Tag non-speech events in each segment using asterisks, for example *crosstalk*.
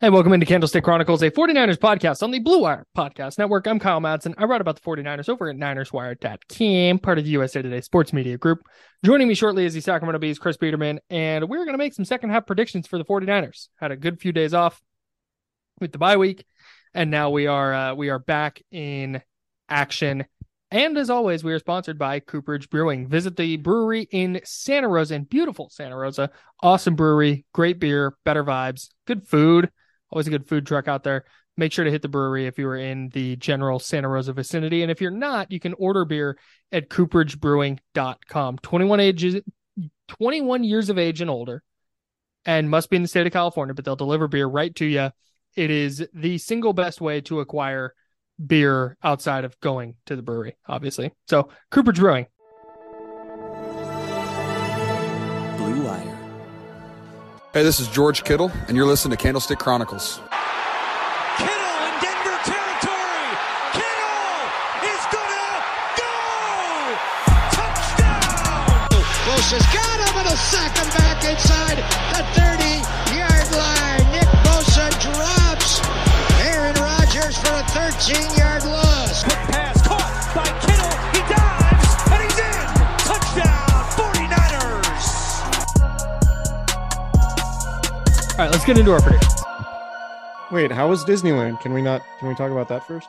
Hey, welcome into Candlestick Chronicles, a 49ers podcast on the Blue Wire Podcast Network. I'm Kyle Madsen. I write about the 49ers over at NinersWire.com, part of the USA Today Sports Media Group. Joining me shortly is the Sacramento Bees, Chris Biderman, and we're going to make some second half predictions for the 49ers. Had a good few days off with the bye week, and now we are uh, we are back in action. And as always, we are sponsored by Cooperage Brewing. Visit the brewery in Santa Rosa, in beautiful Santa Rosa. Awesome brewery, great beer, better vibes, good food always a good food truck out there. Make sure to hit the brewery if you are in the general Santa Rosa vicinity. And if you're not, you can order beer at cooperagebrewing.com. 21 ages, 21 years of age and older, and must be in the state of California, but they'll deliver beer right to you. It is the single best way to acquire beer outside of going to the brewery, obviously. So, Cooperage Brewing. Hey, this is George Kittle, and you're listening to Candlestick Chronicles. Kittle in Denver territory. Kittle is gonna go. Touchdown. Close has got him and a sack him back inside the 30 yard line. Nick Bosa drops Aaron Rodgers for a 13 yard loss. All right, let's get into our predictions. Wait, how was Disneyland? Can we not? Can we talk about that first?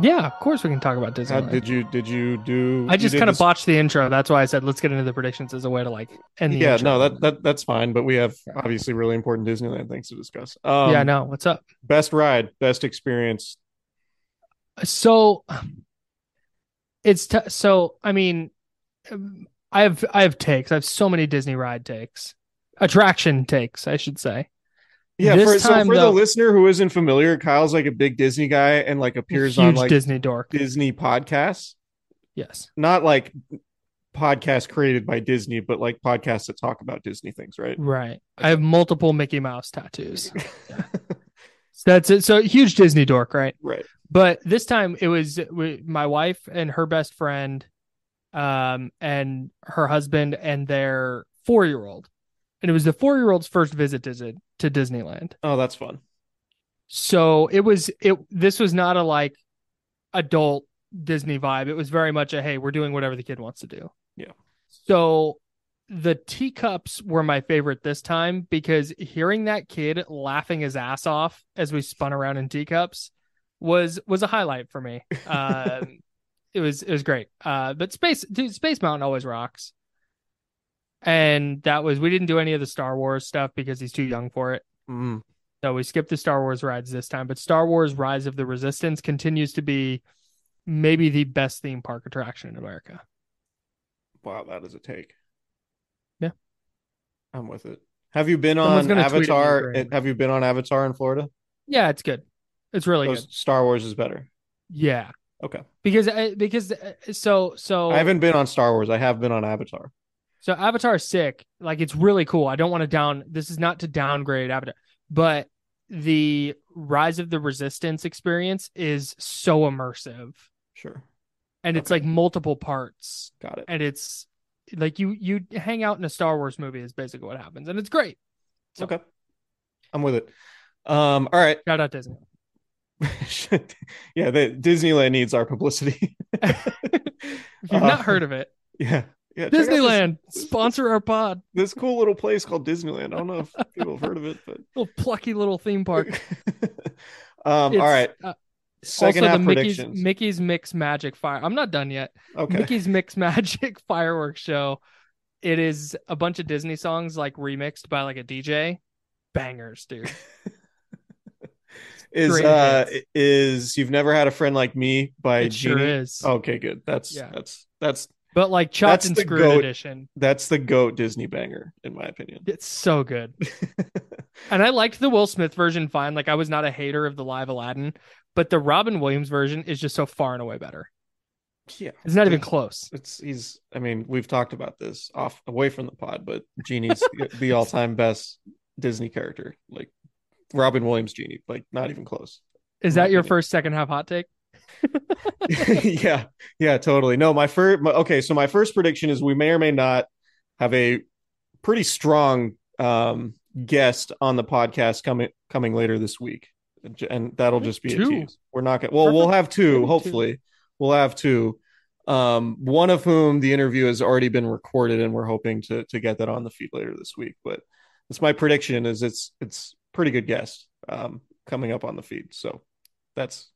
Yeah, of course we can talk about How Disneyland. did you did you do? I just kind of this- botched the intro. That's why I said let's get into the predictions as a way to like end the Yeah, intro. no, that that that's fine. But we have obviously really important Disneyland things to discuss. Um, yeah, no, what's up? Best ride, best experience. So it's t- so I mean I have I have takes. I have so many Disney ride takes. Attraction takes, I should say. Yeah, This for, so for though- the listener who isn't familiar, Kyle's like a big Disney guy and like appears on like Disney dork. Disney podcasts. Yes. Not like podcasts created by Disney, but like podcasts that talk about Disney things, right? Right. I have multiple Mickey Mouse tattoos. Yeah. *laughs* So that's it. So huge Disney dork, right? Right. But this time it was my wife and her best friend, um, and her husband and their four year old. And it was the four year old's first visit to, to Disneyland. Oh, that's fun. So it was it this was not a like adult Disney vibe. It was very much a hey, we're doing whatever the kid wants to do. Yeah. So the teacups were my favorite this time because hearing that kid laughing his ass off as we spun around in teacups was was a highlight for me. *laughs* Um it was it was great. Uh but Space dude, Space Mountain always rocks. And that was we didn't do any of the Star Wars stuff because he's too young for it. Mm. So we skipped the Star Wars rides this time, but Star Wars Rise of the Resistance continues to be maybe the best theme park attraction in America. Wow, that is a take. Yeah. I'm with it. Have you been Someone's on gonna tweet at me, Avatar? Have you been on Avatar in Florida? Yeah, it's good. It's really So good. Star Wars is better. Yeah, Okay. because uh, because uh, so so I haven't been on Star Wars. I have been on Avatar. So Avatar is sick. Like it's really cool. I don't want to down this is not to downgrade Avatar, but the Rise of the Resistance experience is so immersive. Sure. And it's like multiple parts. Got it. And it's like you you hang out in a Star Wars movie is basically what happens. And it's great. So- Okay. I'm with it. Um, all right. Shout out Disney. *laughs* yeah, the, Disneyland needs our publicity. *laughs* if you've not Uh, heard of it, Yeah. Yeah. out this- Disneyland sponsor our pod. This, cool little place called Disneyland. I don't know if people have heard of it, but *laughs* Little plucky little theme park. *laughs* um, all right. uh, Second also, the Mickey's. Mickey's Mix Magic Fire. I'm not done yet. okay. Mickey's Mix *laughs* Magic Fireworks Show. It is a bunch of Disney songs like remixed by like a DJ. Bangers, dude. is great uh hits. is you've never had a friend like me by It sure is. Okay, good. That's Yeah. that's that's But like chopped That's and screwed goat. edition. that's the goat Disney banger in my opinion. It's so good. *laughs* And I liked the Will Smith version fine. Like I was not a hater of the live Aladdin, but the Robin Williams version is just so far and away better. yeah. It's not even close. It's he's I mean, we've talked about this off away from the pod, but Genie's *laughs* the all-time best Disney character. Like Robin Williams Genie, like not even close. Is that your opinion. first second half hot take? *laughs* yeah, yeah, totally. No, my first. Okay, so my first prediction is we may or may not have a pretty strong um, guest on the podcast coming coming later this week, and that'll just be a Two. tease. We're not gonna. Well, we'll have two. Maybe. Hopefully, we'll have two. Um, one of whom the interview has already been recorded, and we're hoping to to get that on the feed later this week. But it's my prediction is it's it's pretty good guest um, coming up on the feed. So that's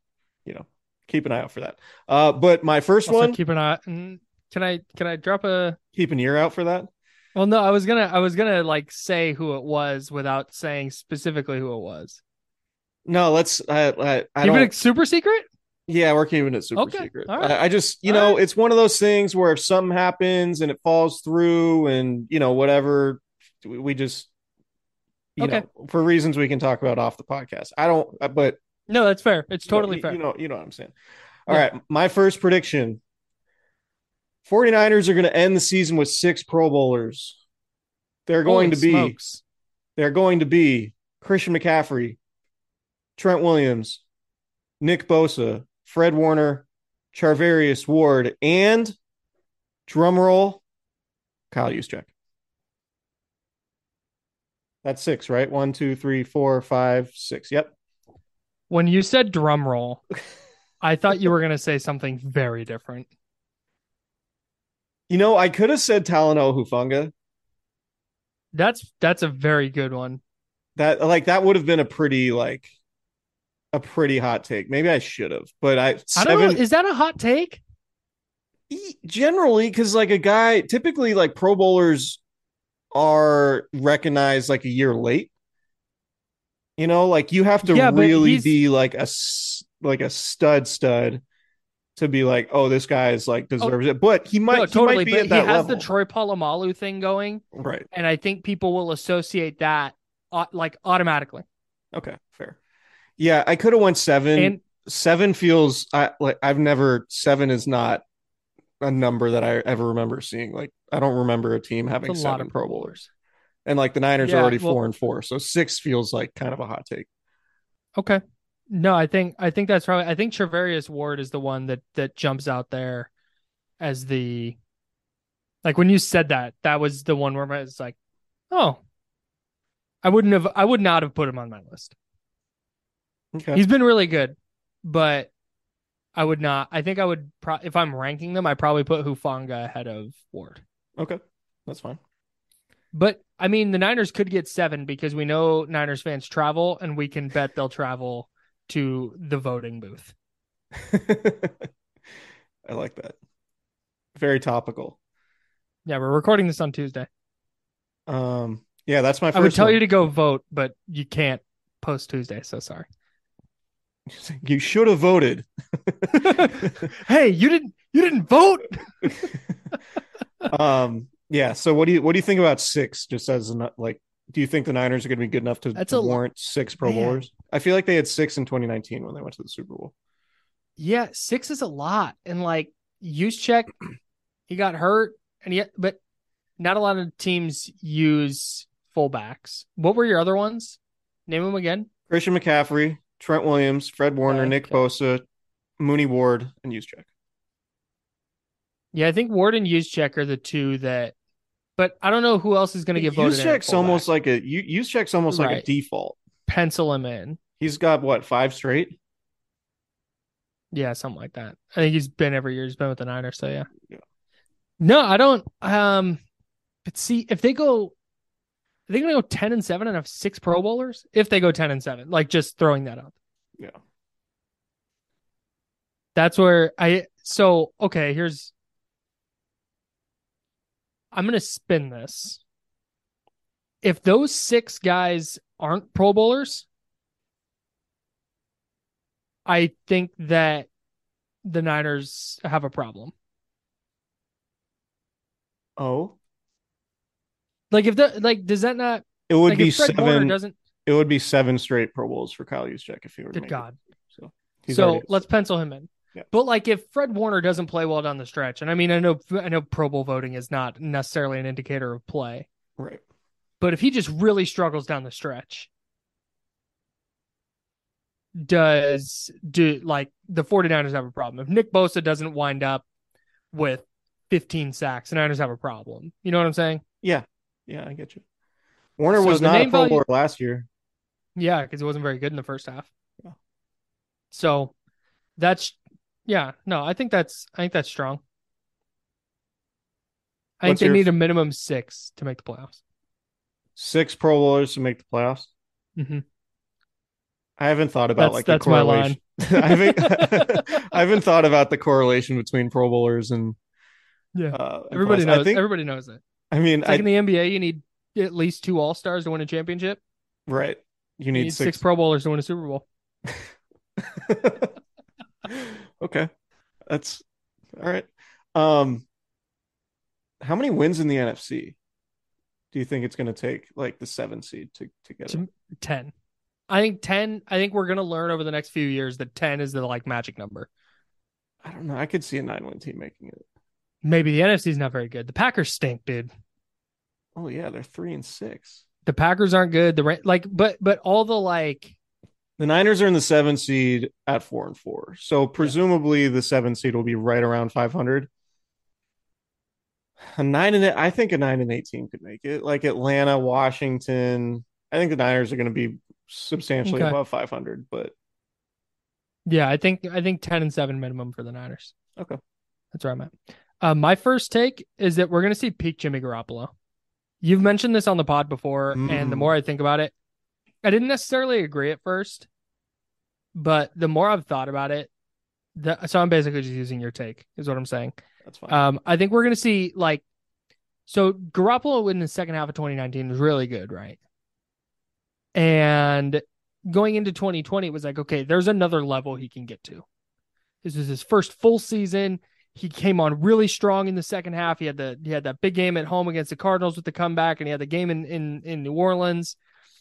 you know keep an eye out for that. Uh, but my first Also, one, keep an eye. mm, Can I can I drop a? keep an ear out for that. Well, no, I was gonna I was gonna like say who it was without saying specifically who it was. No, let's. I, I, I Keep it super secret. yeah, we're keeping it super Okay, secret. right. I, I just, you All know, right. it's one of those things where if something happens and it falls through, and you know, whatever, we, we just, you Okay. know, for reasons we can talk about off the podcast. I don't, but No, that's fair. It's totally you, fair. You know, you know what I'm saying. All Yeah. right, my first prediction: 49ers are going to end the season with six Pro Bowlers. They're going Holy to be. smokes. They're going to be Christian McCaffrey, Trent Williams, Nick Bosa, Fred Warner, Charvarius Ward, and drumroll, Kyle Juszczyk. That's six, right? One, two, three, four, five, six. Yep. When you said drum roll, *laughs* I thought you were gonna say something very different. You know, I could have said Talanoa Hufanga. That's that's a very good one. That like that would have been a pretty like a pretty hot take. Maybe I should have, but I I don't know. Is that a hot take? Generally because like a guy typically like pro bowlers are recognized like a year late you know like you have to Yeah, really be like a like a stud stud to be like oh this guy is like deserves it but he might no, he totally. might be But he has level the Troy Polamalu thing going, right and I think people will associate that uh, like automatically. okay fair yeah i could have went seven And seven feels i like i've never seven is not a number that i ever remember seeing like i don't remember a team having a lot seven of pro Bowlers. And like the Niners are already well- four and four, so six feels like kind of a hot take. Okay. No, I think I think that's probably I think Charvarius Ward is the one that that jumps out there as the like when you said that, that was the one where I was like, oh, I wouldn't have I would not have put him on my list. Okay, He's been really good, but I would not. I think I would pro- if I'm ranking them, I probably put Hufanga ahead of Ward. okay, that's fine. But I mean, the Niners could get seven because we know Niners fans travel, and we can bet they'll travel to the voting booth. *laughs* I like that. Very topical. Yeah, we're recording this on Tuesday. Um, yeah, that's my first. I would tell one. you to go vote, but you can't post Tuesday. So sorry. *laughs* You should have voted. *laughs* hey, you didn't. You didn't vote. um, yeah. So what do you what do you think about six? Just as an, like, do you think the Niners are going to be good enough to That's a lo- warrant six Pro Man. Bowlers? I feel like they had six in 2019 when they went to the Super Bowl. Yeah, six is a lot, and like Juszczyk, he got hurt, and yet, but not a lot of teams use fullbacks. What were your other ones? Name them again. Christian McCaffrey, Trent Williams, Fred Warner, Okay, Nick. Bosa, Mooney Ward, and Juszczyk. Yeah, I think Ward and check are the two that, but I don't know who else is going to get voted. Juszczyk's almost like a you Juszczyk's almost like a default. pencil him in. He's got what five straight? Yeah, something like that. I think he's been every year. He's been with the Niners, so yeah. Yeah. No, I don't. Um, but see, if they go, are they gonna go ten and seven and have six Pro Bowlers? If they go ten and seven, like just throwing that up. Yeah. That's where I. So okay, here's. I'm gonna spin this. If those six guys aren't Pro Bowlers, I think that the Niners have a problem. Oh, Like if the like does that not it would like be if Fred Warner seven. doesn't It would be seven straight Pro Bowls for Kyle Juszczyk if he were to good make God. It. So he's so already- let's pencil him in. Yeah. But like if Fred Warner doesn't play well down the stretch, and I mean I know I know Pro Bowl voting is not necessarily an indicator of play, right. but if he just really struggles down the stretch, does do like the 49ers have a problem. If Nick Bosa doesn't wind up with 15 sacks, the Niners have a problem. You know what I'm saying? Yeah, yeah, I get you. Warner So was not a Pro Bowler last year. Yeah, because it wasn't very good in the first half. Yeah. So that's yeah, no, I think that's I think that's strong. I What's think they your- need a minimum six to make the playoffs. Six Pro Bowlers to make the playoffs. Mhm. I haven't thought about That's- like that's the my correlation. *laughs* I haven't. *laughs* I haven't thought about the correlation between Pro Bowlers and Yeah. uh, and Everybody playoffs. knows. I think. everybody knows it. I mean, It's like I, in the NBA, you need at least two All Stars to win a championship. right. You You need, need six. six. Pro Bowlers to win a Super Bowl. *laughs* okay, that's all right. Um, how many wins in the NFC do you think it's going to take, like the seven seed, to to get To- it? Ten. I think ten. I think we're gonna learn over the next few years that ten is the like magic number. I don't know. I could see a nine-win team making it. Maybe the NFC's not very good. The Packers stink, dude. Oh yeah, they're three and six. The Packers aren't good. The like, but but all the like The Niners are in the seven seed at four and four. So presumably the seven seed will be right around 500. A nine and I think a nine and 18 could make it. Like Atlanta, Washington. I think the Niners are going to be substantially Okay. above 500, but Yeah, I think I think ten and seven minimum for the Niners. Okay. that's where I'm at. Uh, my first take is that we're going to see peak Jimmy Garoppolo. You've mentioned this on the pod before, and the Mm. more I think about it, I didn't necessarily agree at first, but the more I've thought about it, the, so I'm basically just using your take, is what I'm saying. that's fine. Um, I think we're going to see like, so Garoppolo in the second half of 2019 was really good, right? And going into 2020, it was like, okay, there's another level he can get to. This was his first full season. He came on really strong in the second half. He had the he had that big game at home against the Cardinals with the comeback, and he had the game in in, in New Orleans.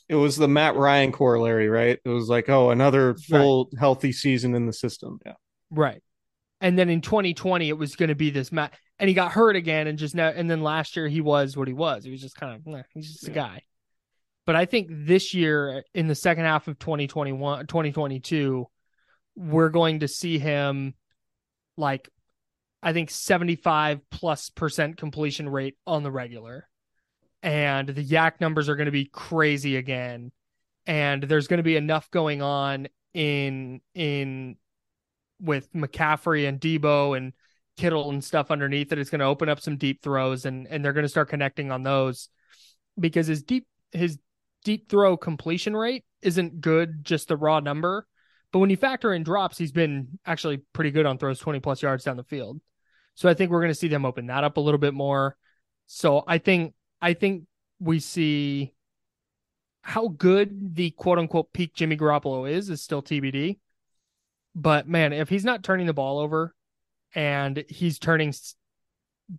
It was the Matt Ryan corollary, right? It was like, oh, another full healthy season in the system. Yeah. Right. And then in 2020, it was going to be this Matt, and he got hurt again, and just now, and then last year he was what he was. He was just kind of, eh, he's just a guy. But I think this year, in the second half of 2021, 2022, we're going to see him like, I think 75 plus percent completion rate on the regular. And the YAC numbers are going to be crazy again. And there's going to be enough going on in, in, with McCaffrey and Deebo and Kittle and stuff underneath it. It's going to open up some deep throws and and they're going to start connecting on those because his deep his deep throw completion rate isn't good, just the raw number. But when you factor in drops, he's been actually pretty good on throws 20 plus yards down the field. So I think we're going to see them open that up a little bit more. So I think I think we see how good the quote unquote peak Jimmy Garoppolo is is still TBD. But man, if he's not turning the ball over and he's turning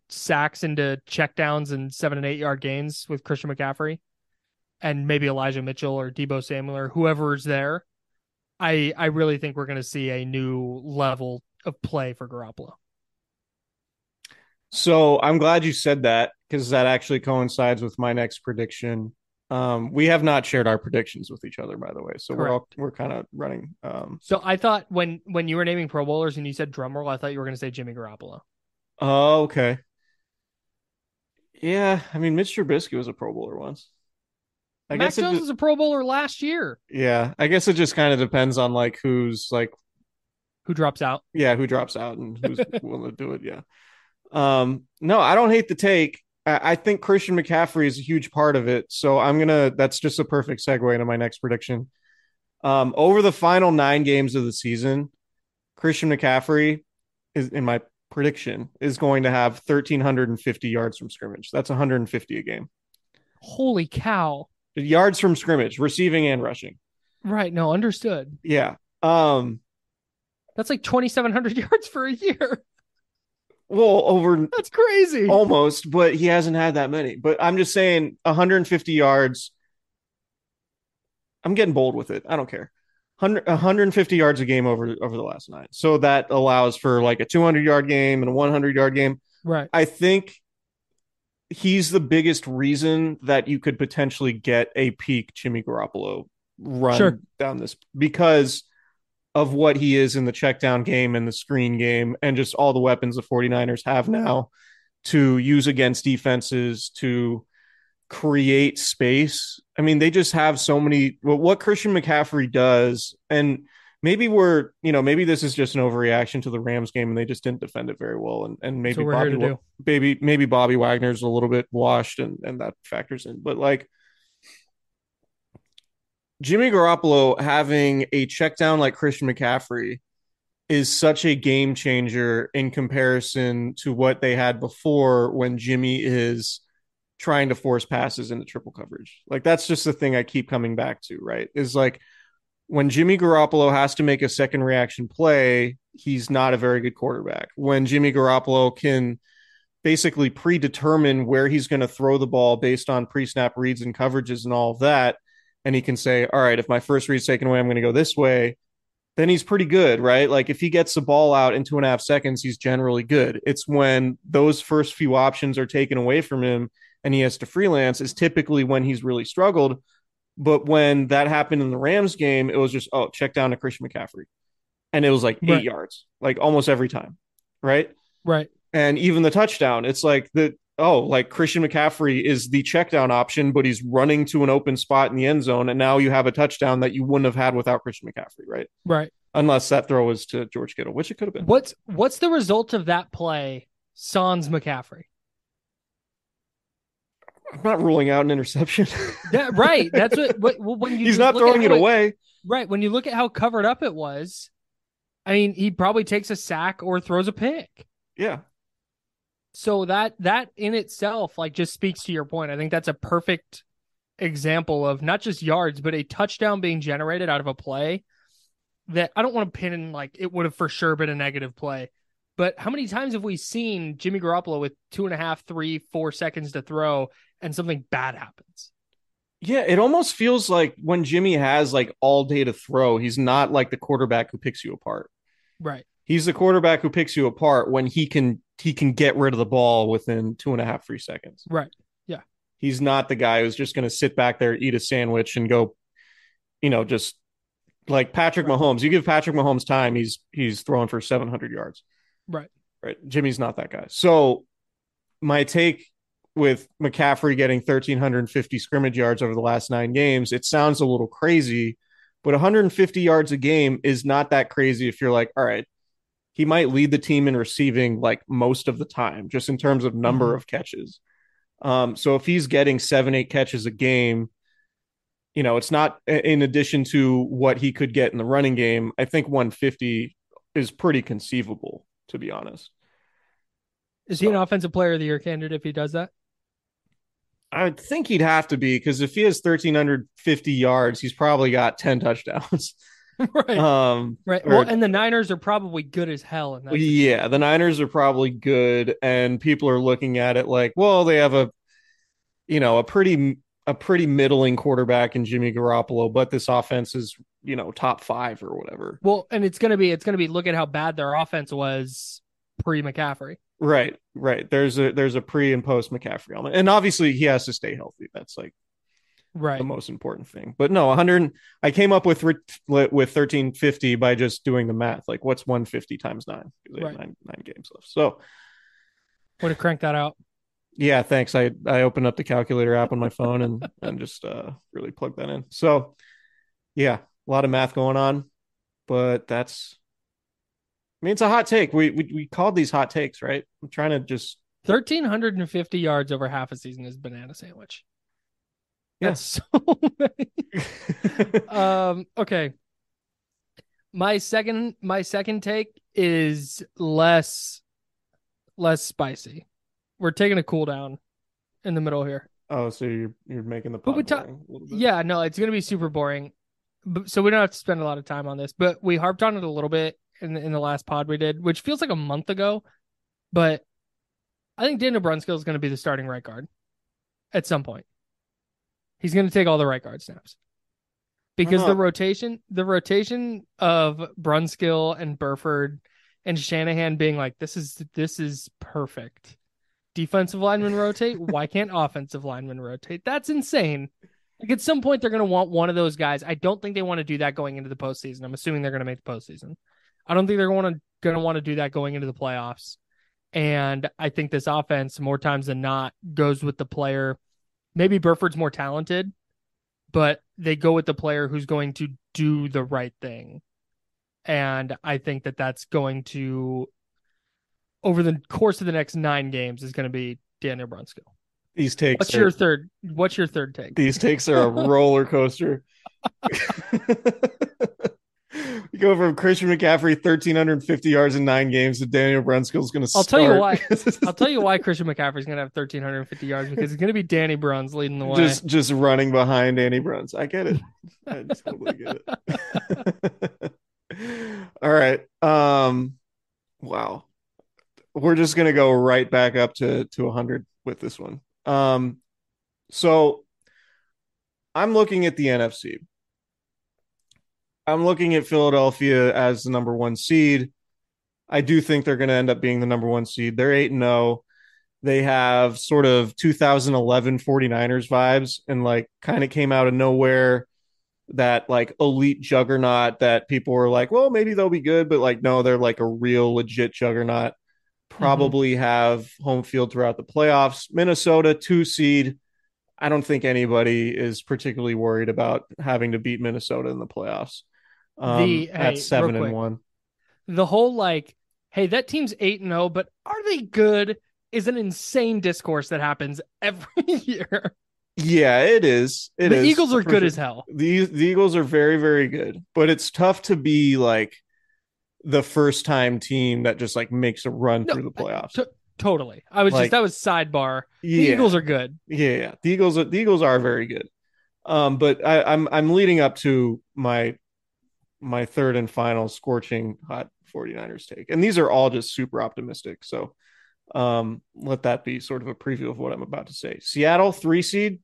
sacks into checkdowns and seven and eight yard gains with Christian McCaffrey and maybe Elijah Mitchell or Deebo Samuel or whoever's there, I I really think we're going to see a new level of play for Garoppolo. So I'm glad you said that because that actually coincides with my next prediction. Um, we have not shared our predictions with each other, by the way. So we're all we're kind of running. Um, So I thought when when you were naming Pro Bowlers and you said drum roll, I thought you were going to say Jimmy Garoppolo. oh, okay. Yeah, I mean, Mitch Trubisky was a Pro Bowler once. I Mac guess Jones was a Pro Bowler last year. yeah, I guess it just kind of depends on like who's like Who drops out? Yeah, who drops out and who's *laughs* willing to do it? Yeah. Um, no, I don't hate the take. I, I think Christian McCaffrey is a huge part of it. So I'm gonna. That's just a perfect segue into my next prediction. Um, over the final nine games of the season, Christian McCaffrey is in my prediction is going to have 1350 yards from scrimmage. That's 150 a game. Holy cow. Yards from scrimmage, receiving and rushing. Right. No, understood. Yeah. Um, That's like 2,700 *laughs* yards for a year. Well, over That's crazy. almost, but he hasn't had that many. But I'm just saying 150 yards. I'm getting bold with it. I don't care. 100, 150 yards a game over over the last nine. So that allows for like a 200 yard game and a 100 yard game. Right. I think he's the biggest reason that you could potentially get a peak Jimmy Garoppolo run Sure. down this because of what he is in the check down game and the screen game and just all the weapons the 49ers have now to use against defenses to create space. I mean, they just have so many well, what Christian McCaffrey does and maybe we're, you know, maybe this is just an overreaction to the Rams game and they just didn't defend it very well and and maybe Bobby maybe maybe Bobby Wagner's a little bit washed and and that factors in. But like Jimmy Garoppolo having a check down like Christian McCaffrey is such a game changer in comparison to what they had before when Jimmy is trying to force passes into triple coverage. Like that's just the thing I keep coming back to, right? Is like when Jimmy Garoppolo has to make a second reaction play, he's not a very good quarterback. When Jimmy Garoppolo can basically predetermine where he's going to throw the ball based on pre-snap reads and coverages and all of that, and he can say, "All right, if my first read's taken away, I'm going to go this way." Then he's pretty good, right? Like if he gets the ball out in two and a half seconds, he's generally good. It's when those first few options are taken away from him and he has to freelance is typically when he's really struggled. But when that happened in the Rams game, it was just, oh, check down to Christian McCaffrey. And it was like eight Right. yards, like almost every time. Right. Right. And even the touchdown, it's like the, oh, like Christian McCaffrey is the check down option, but he's running to an open spot in the end zone. And now you have a touchdown that you wouldn't have had without Christian McCaffrey. Right. Right. Unless that throw was to George Kittle, which it could have been. What's what's the result of that play? Sans McCaffrey. I'm not ruling out an interception. *laughs* Yeah, right. That's what. what when you he's not throwing it away. Right. When you look at how covered up it was, I mean, he probably takes a sack or throws a pick. Yeah. So that that in itself, like, just speaks to your point. I think that's a perfect example of not just yards, but a touchdown being generated out of a play that I don't want to pin in like it would have for sure been a negative play. But how many times have we seen Jimmy Garoppolo with two and a half, three, four seconds to throw and something bad happens? Yeah, it almost feels like when Jimmy has like all day to throw, he's not like the quarterback who picks you apart. Right. He's the quarterback who picks you apart when he can he can get rid of the ball within two and a half, three seconds. Right. Yeah. He's not the guy who's just gonna sit back there, eat a sandwich, and go, you know, just like Patrick Mahomes. You give Patrick Mahomes time, he's he's throwing for seven hundred yards. Right. Right. Jimmy's not that guy. So my take with McCaffrey getting 1,350 scrimmage yards over the last nine games, it sounds a little crazy, but 150 yards a game is not that crazy if you're like, all right, he might lead the team in receiving like most of the time, just in terms of number of catches. Um, so if he's getting seven, eight catches a game, you know, it's not in addition to what he could get in the running game. I think 150 is pretty conceivable, to be honest. Is he an offensive player of the year candidate if he does that? I think he'd have to be because if he has 1,350 yards, he's probably got 10 touchdowns. *laughs* *laughs* right. Um, right. or- Well, and the Niners are probably good as hell in that. yeah, the Niners are probably good, and people are looking at it like, well, they have a, you know, a pretty a pretty middling quarterback in Jimmy Garoppolo, but this offense is, you know, top five or whatever. Well, and it's gonna be it's gonna be look at how bad their offense was pre McCaffrey. Right, right. There's a there's a pre and post McCaffrey element, and obviously he has to stay healthy. That's like Right. the most important thing. But no, 100. I came up with with 1350 by just doing the math. Like, what's 150 times nine? 'Cause they have Right. Nine, nine games left. So Would have cranked that out. yeah, thanks. I I opened up the calculator app on my phone and *laughs* and just uh really plugged that in. So yeah, a lot of math going on, but that's I mean, it's a hot take. We we, we called these hot takes, right? I'm trying to just 1350 yards over half a season is banana sandwich. Yeah. So *laughs* um okay. My second my second take is less less spicy. We're taking a cool down in the middle here. oh, so you're you're making the But we ta- boring a little bit. Yeah, no, it's going to be super boring. So we don't have to spend a lot of time on this, but we harped on it a little bit in the, in the last pod we did, which feels like a month ago. But I think Daniel Brunskill is going to be the starting right guard at some point. He's going to take all the right guard snaps because the uh-huh. rotation, the rotation of Brunskill and Burford and Shanahan being like, this is this is perfect. Defensive linemen rotate. Why *laughs* can't offensive linemen rotate? That's insane. Like at some point, they're going to want one of those guys. I don't think they want to do that going into the postseason. I'm assuming they're going to make the postseason. I don't think they're going to going to want to do that going into the playoffs. And I think this offense, more times than not, goes with the player. Maybe Burford's more talented, but they go with the player who's going to do the right thing. And I think that that's going to, over the course of the next nine games, is going to be Daniel Brunskill. These takes What's are, your third? What's your third take? these takes are a *laughs* roller coaster. *laughs* we go from Christian McCaffrey 1350 yards in nine games to Daniel Brunskill's going to I'll tell you why. I'll tell you why *laughs* Christian McCaffrey's going to have 1,350 yards because it's going to be Danny Bruns leading the way. just just running behind Danny Bruns. I get it. I *laughs* totally get it. *laughs* All right. Um wow. We're just going to go right back up to to 100 with this one. Um so I'm looking at the NFC. I'm looking at Philadelphia as the number 1 seed. I do think they're going to end up being the number 1 seed. They're 8 and 0 they have sort of 2011 49ers vibes and like kind of came out of nowhere. That like elite juggernaut that people were like well maybe they'll be good but like no they're like a real legit juggernaut. Mm-hmm. Probably have home field throughout the playoffs. Minnesota two seed. I don't think anybody is particularly worried about having to beat minnesota in the playoffs um, The- at real seven and quick. one the whole like, hey, that team's 8 and 0, but are they good? Is an insane discourse that happens *laughs* every year. yeah it is It the is, Eagles are for good sure. as hell. the the Eagles are very very good, but it's tough to be like the first time team that just like makes a run No, through the playoffs. to- Totally. I was Like- just that was sidebar. The Eagles are good. yeah, yeah. The Eagles are the Eagles are very good. Um, but I, I'm I'm leading up to my my third and final scorching hot 49ers take, and these are all just super optimistic. So um, let that be sort of a preview of what I'm about to say. Seattle three seed.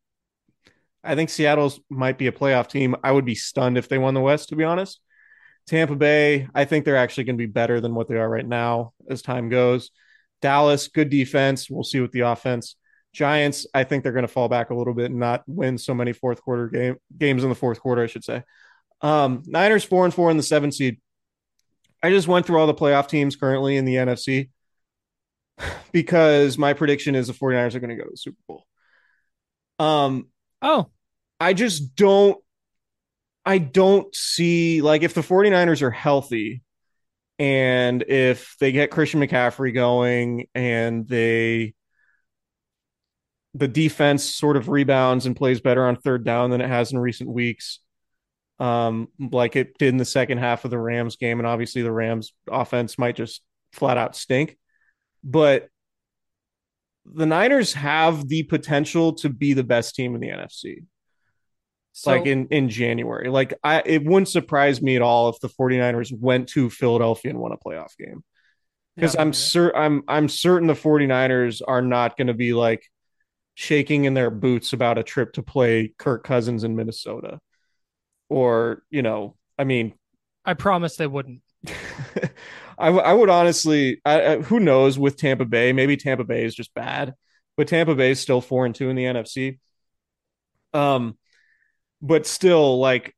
I think Seattle's might be a playoff team. I would be stunned if they won the West, to be honest. Tampa Bay, I think they're actually going to be better than what they are right now as time goes. Dallas, good defense. We'll see with the offense. Giants, I think they're going to fall back a little bit and not win so many fourth quarter game games in the fourth quarter, I should say. Um, Niners four and four in the seven seed. I just went through all the playoff teams currently in the NFC *sighs* because my prediction is the 49ers are going to go to the Super Bowl. Um, Oh, I just don't I don't see like if the 49ers are healthy and if they get Christian McCaffrey going and they the defense sort of rebounds and plays better on third down than it has in recent weeks. Um, like it did in the second half of the Rams game, and obviously the Rams offense might just flat out stink. But the Niners have the potential to be the best team in the NFC so like in in January. Like I it wouldn't surprise me at all if the 49ers went to Philadelphia and won a playoff game. Because Yeah, I'm yeah. certain I'm I'm certain the 49ers are not going to be like shaking in their boots about a trip to play Kirk Cousins in Minnesota. Or, you know, I mean, I promise they wouldn't. *laughs* I, w- I would honestly, I, I, who knows with Tampa Bay? Maybe Tampa Bay is just bad, but Tampa Bay is still four and two in the NFC. Um, but still, like,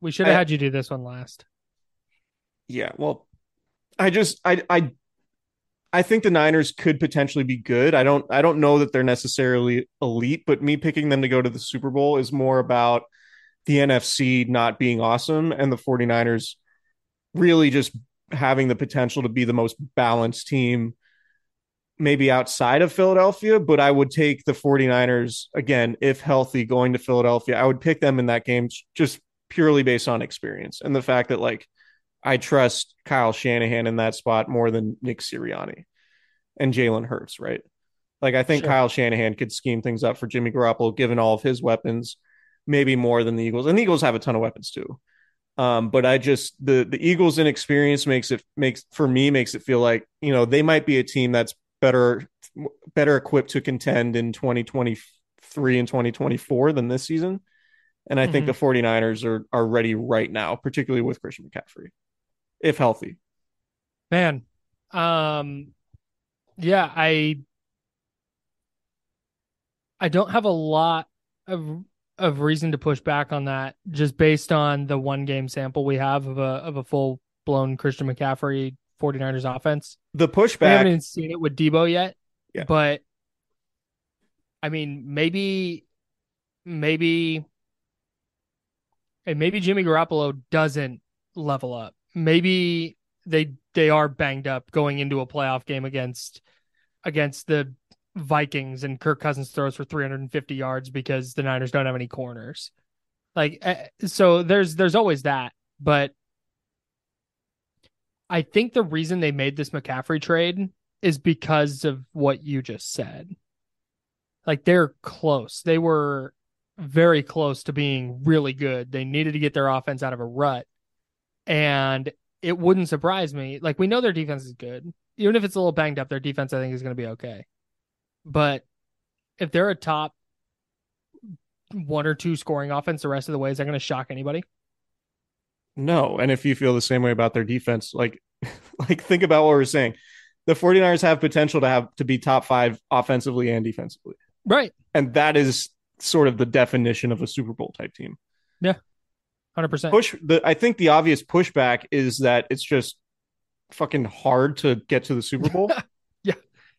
We should have had you do this one last. yeah, well, I just, I, I, I think the Niners could potentially be good. I don't, I don't know that they're necessarily elite, but me picking them to go to the Super Bowl is more about the NFC not being awesome and the 49ers really just having the potential to be the most balanced team maybe outside of Philadelphia, but I would take the 49ers again, if healthy, going to Philadelphia. I would pick them in that game just purely based on experience and the fact that like I trust Kyle Shanahan in that spot more than Nick Sirianni and Jalen Hurts, right? Like I think Sure. Kyle Shanahan could scheme things up for Jimmy Garoppolo given all of his weapons, maybe more than the Eagles. And the Eagles have a ton of weapons too. Um, but I just the the Eagles' inexperience makes it makes for me makes it feel like you know they might be a team that's better better equipped to contend in 2023 and 2024 than this season. And I think the 49ers are are ready right now, particularly with Christian McCaffrey, if healthy. Man, um, yeah, I I don't have a lot of of reason to push back on that, just based on the one game sample we have of a of a full blown Christian McCaffrey 49ers offense. The pushback. We haven't seen it with Deebo yet, Yeah. but I mean, maybe, maybe, and maybe Jimmy Garoppolo doesn't level up. Maybe they they are banged up going into a playoff game against against the Vikings, and Kirk Cousins throws for 350 yards because the Niners don't have any corners. Like, eh, so there's there's always that, but I think the reason they made this McCaffrey trade is because of what you just said. Like they're close. They were very close to being really good. They needed to get their offense out of a rut. And it wouldn't surprise me. Like we know their defense is good. Even if it's a little banged up, their defense I think is going to be okay. But if they're a top one or two scoring offense the rest of the way, is that going to shock anybody? no. And if you feel the same way about their defense, like *laughs* like think about what we're saying. The 49ers have potential to have to be top five offensively and defensively. Right. And that is sort of the definition of a Super Bowl type team. Yeah. 100%. push the I think the obvious pushback is that it's just fucking hard to get to the Super Bowl. *laughs*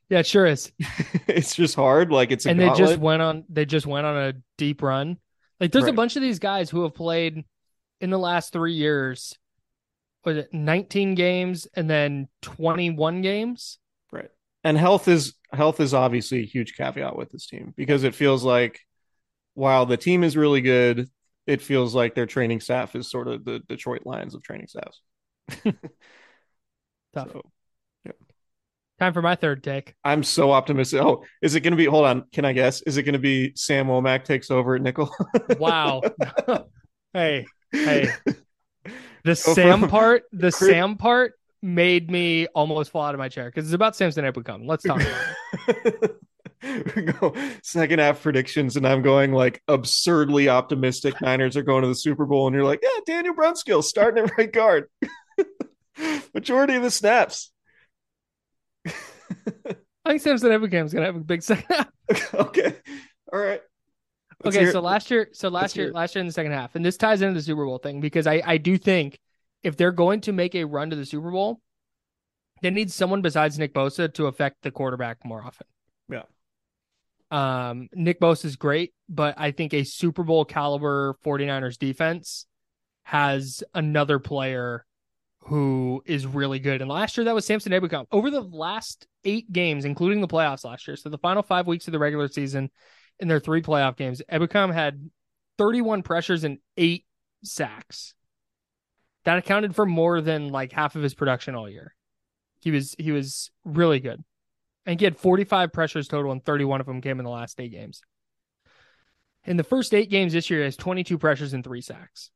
Yeah, it sure is. *laughs* it's just hard. Like it's a and they gauntlet. just went on they just went on a deep run. Like there's a bunch of these guys who have played in the last 3 years was it 19 games and then 21 games? right. And health is health is obviously a huge caveat with this team because it feels like while the team is really good, it feels like their training staff is sort of the Detroit Lions of training staffs. *laughs* Tough. So, Time for my third take. I'm so optimistic. Oh, is it going to be? Hold on, can I guess? Is it going to be Sam Womack takes over at nickel? *laughs* Wow. *laughs* hey, hey. The oh, Go Sam from part, the Chris- Sam part made me almost fall out of my chair because it's about Samson Ebukam. Let's talk about *laughs* it. go second half predictions, and I'm going like absurdly optimistic. Niners are going to the Super Bowl, and you're like, yeah, Daniel Brunskill starting at right guard. Majority of the snaps. *laughs* I think Samson going to have a big second half. *laughs* okay, all right. Let's okay, so it. last year, so last Let's year, last year in the second half, and this ties into the Super Bowl thing because I I do think if they're going to make a run to the Super Bowl, they need someone besides Nick Bosa to affect the quarterback more often. Yeah. Um, Nick Bosa is great, but I think a Super Bowl caliber 49ers defense has another player who is really good. And last year that was Samson Ebukam. Over the last eight games, including the playoffs last year, so the final five weeks of the regular season in their three playoff games, Ebukam had 31 pressures and eight sacks. That accounted for more than like half of his production all year. He was he was really good. And he had 45 pressures total, and 31 of them came in the last eight games. In the first eight games this year, he has 22 pressures and three sacks.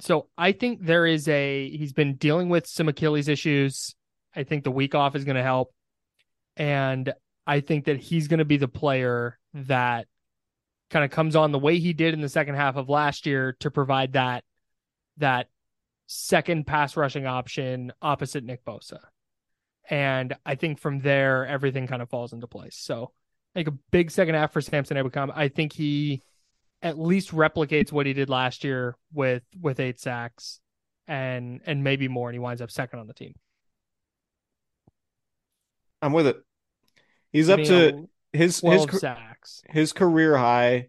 So I think there is a he's been dealing with some Achilles issues. I think the week off is going to help. And I think that he's going to be the player that kind of comes on the way he did in the second half of last year to provide that that second pass rushing option opposite Nick Bosa. And I think from there everything kind of falls into place. So like a big second half for Samson Ebukam. I think he at least replicates what he did last year with with eight sacks and and maybe more and he winds up second on the team. I'm with it. He's Give up me to his his sacks. his career high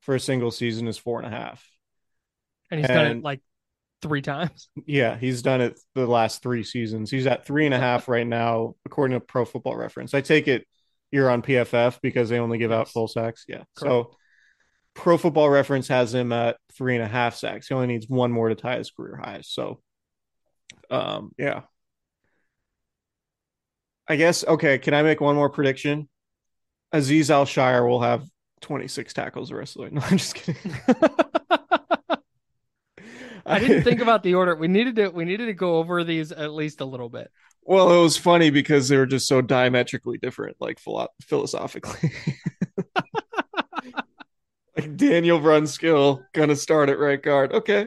for a single season is four and a half. And he's done it like three times. *laughs* Yeah, he's done it the last three seasons. He's at three and a half *laughs* right now, according to Pro Football Reference. I take it you're on PFF because they only give out full sacks. Yeah. So Pro Football Reference has him at three and a half sacks. He only needs one more to tie his career high. So, um, yeah. I guess okay. Can I make one more prediction? Azeez Al-Shaair will have 26 tackles the rest of the way. *laughs* No, I'm just kidding. *laughs* I didn't think about the order. We needed to we needed to go over these at least a little bit. Well, it was funny because they were just so diametrically different, like philo- philosophically. *laughs* Daniel Brunskill gonna start at right guard. Okay,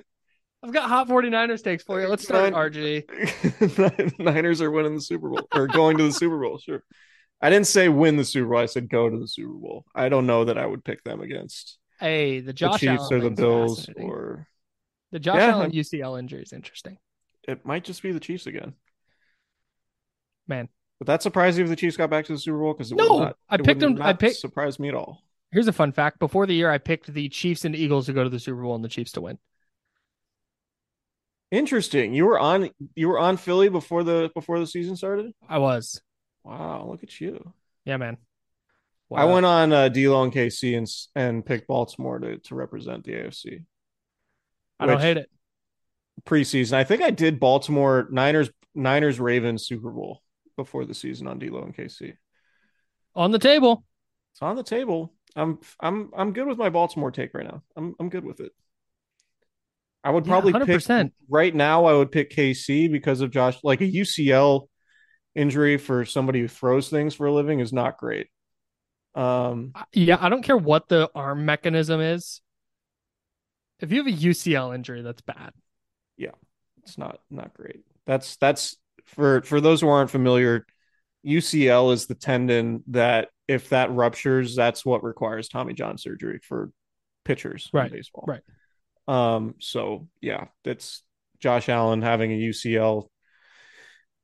I've got hot 49ers takes for you. Let's start Nine- RG. *laughs* Niners are winning the Super Bowl or going to the Super Bowl. Sure, I didn't say win the Super Bowl. I said go to the Super Bowl. I don't know that I would pick them against Hey, the the Chiefs Allen or the Bills, or the Josh Yeah, Allen I'm- UCL injury is interesting. it might just be the Chiefs again. Man, Would that surprise you if the Chiefs got back to the Super Bowl? Because No, I it picked them- I picked- Surprise me at all. Here's a fun fact. Before the year, I picked the Chiefs and Eagles to go to the Super Bowl and the Chiefs to win. Interesting. You were on you were on Philly before the before the season started. I was. Wow, look at you. Yeah, man. I went on uh, D-Lo and KC and and picked Baltimore to to represent the AFC I don't hate it. preseason. I think I did Baltimore Niners Niners Ravens Super Bowl before the season on D-Lo and KC. On the table. It's on the table. I'm I'm I'm good with my Baltimore take right now. I'm I'm good with it. I would Yeah, probably pick 100%. right now. I would pick KC because of Josh. Like a UCL injury for somebody who throws things for a living is not great. Um, Yeah, I don't care what the arm mechanism is. If you have a UCL injury, that's bad. Yeah, it's not not great. That's that's for for those who aren't familiar. UCL is the tendon that if that ruptures, that's what requires Tommy John surgery for pitchers Right, in baseball. right. Um. So yeah, that's Josh Allen having a UCL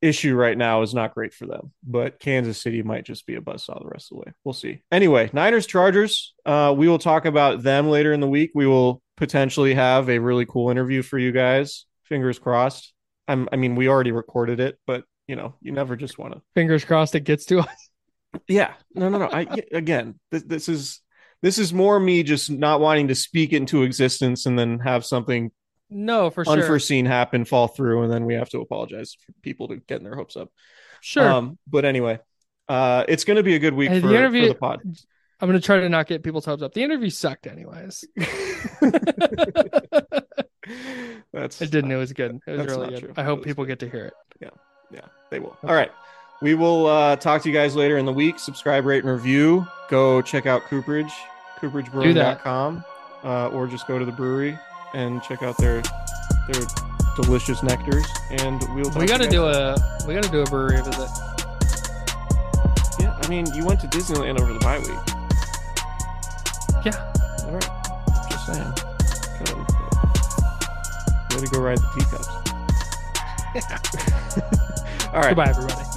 issue right now is not great for them. But Kansas City might just be a buzzsaw the rest of the way. We'll see. Anyway, Niners Chargers. Uh, we will talk about them later in the week. We will potentially have a really cool interview for you guys. Fingers crossed. I'm. I mean, we already recorded it, but you know, you never just want to Fingers crossed it gets to us. Yeah no no no i again this, this is this is more me just not wanting to speak into existence and then have something No, for sure. unforeseen happen fall through and then we have to apologize for people to getting their hopes up Sure. um but anyway uh it's going to be a good week Hey, the for, interview- for the pod I'm going to try to not get people's hopes up. The interview sucked, anyways. *laughs* *laughs* that's It didn't. It was good. It was really good. true. I hope people good. get to hear it. Yeah, yeah they will all right we will uh talk to you guys later in the week. Subscribe rate and review. Go check out cooperage cooperagebrewing.com uh, or just go to the brewery and check out their their delicious nectars and we'll We got to do a we got to do a brewery visit. yeah i mean you went to disneyland over the bye week. Yeah. all right. Just saying. Way to go ride the teacups. *laughs* *laughs* All right. Goodbye, everybody.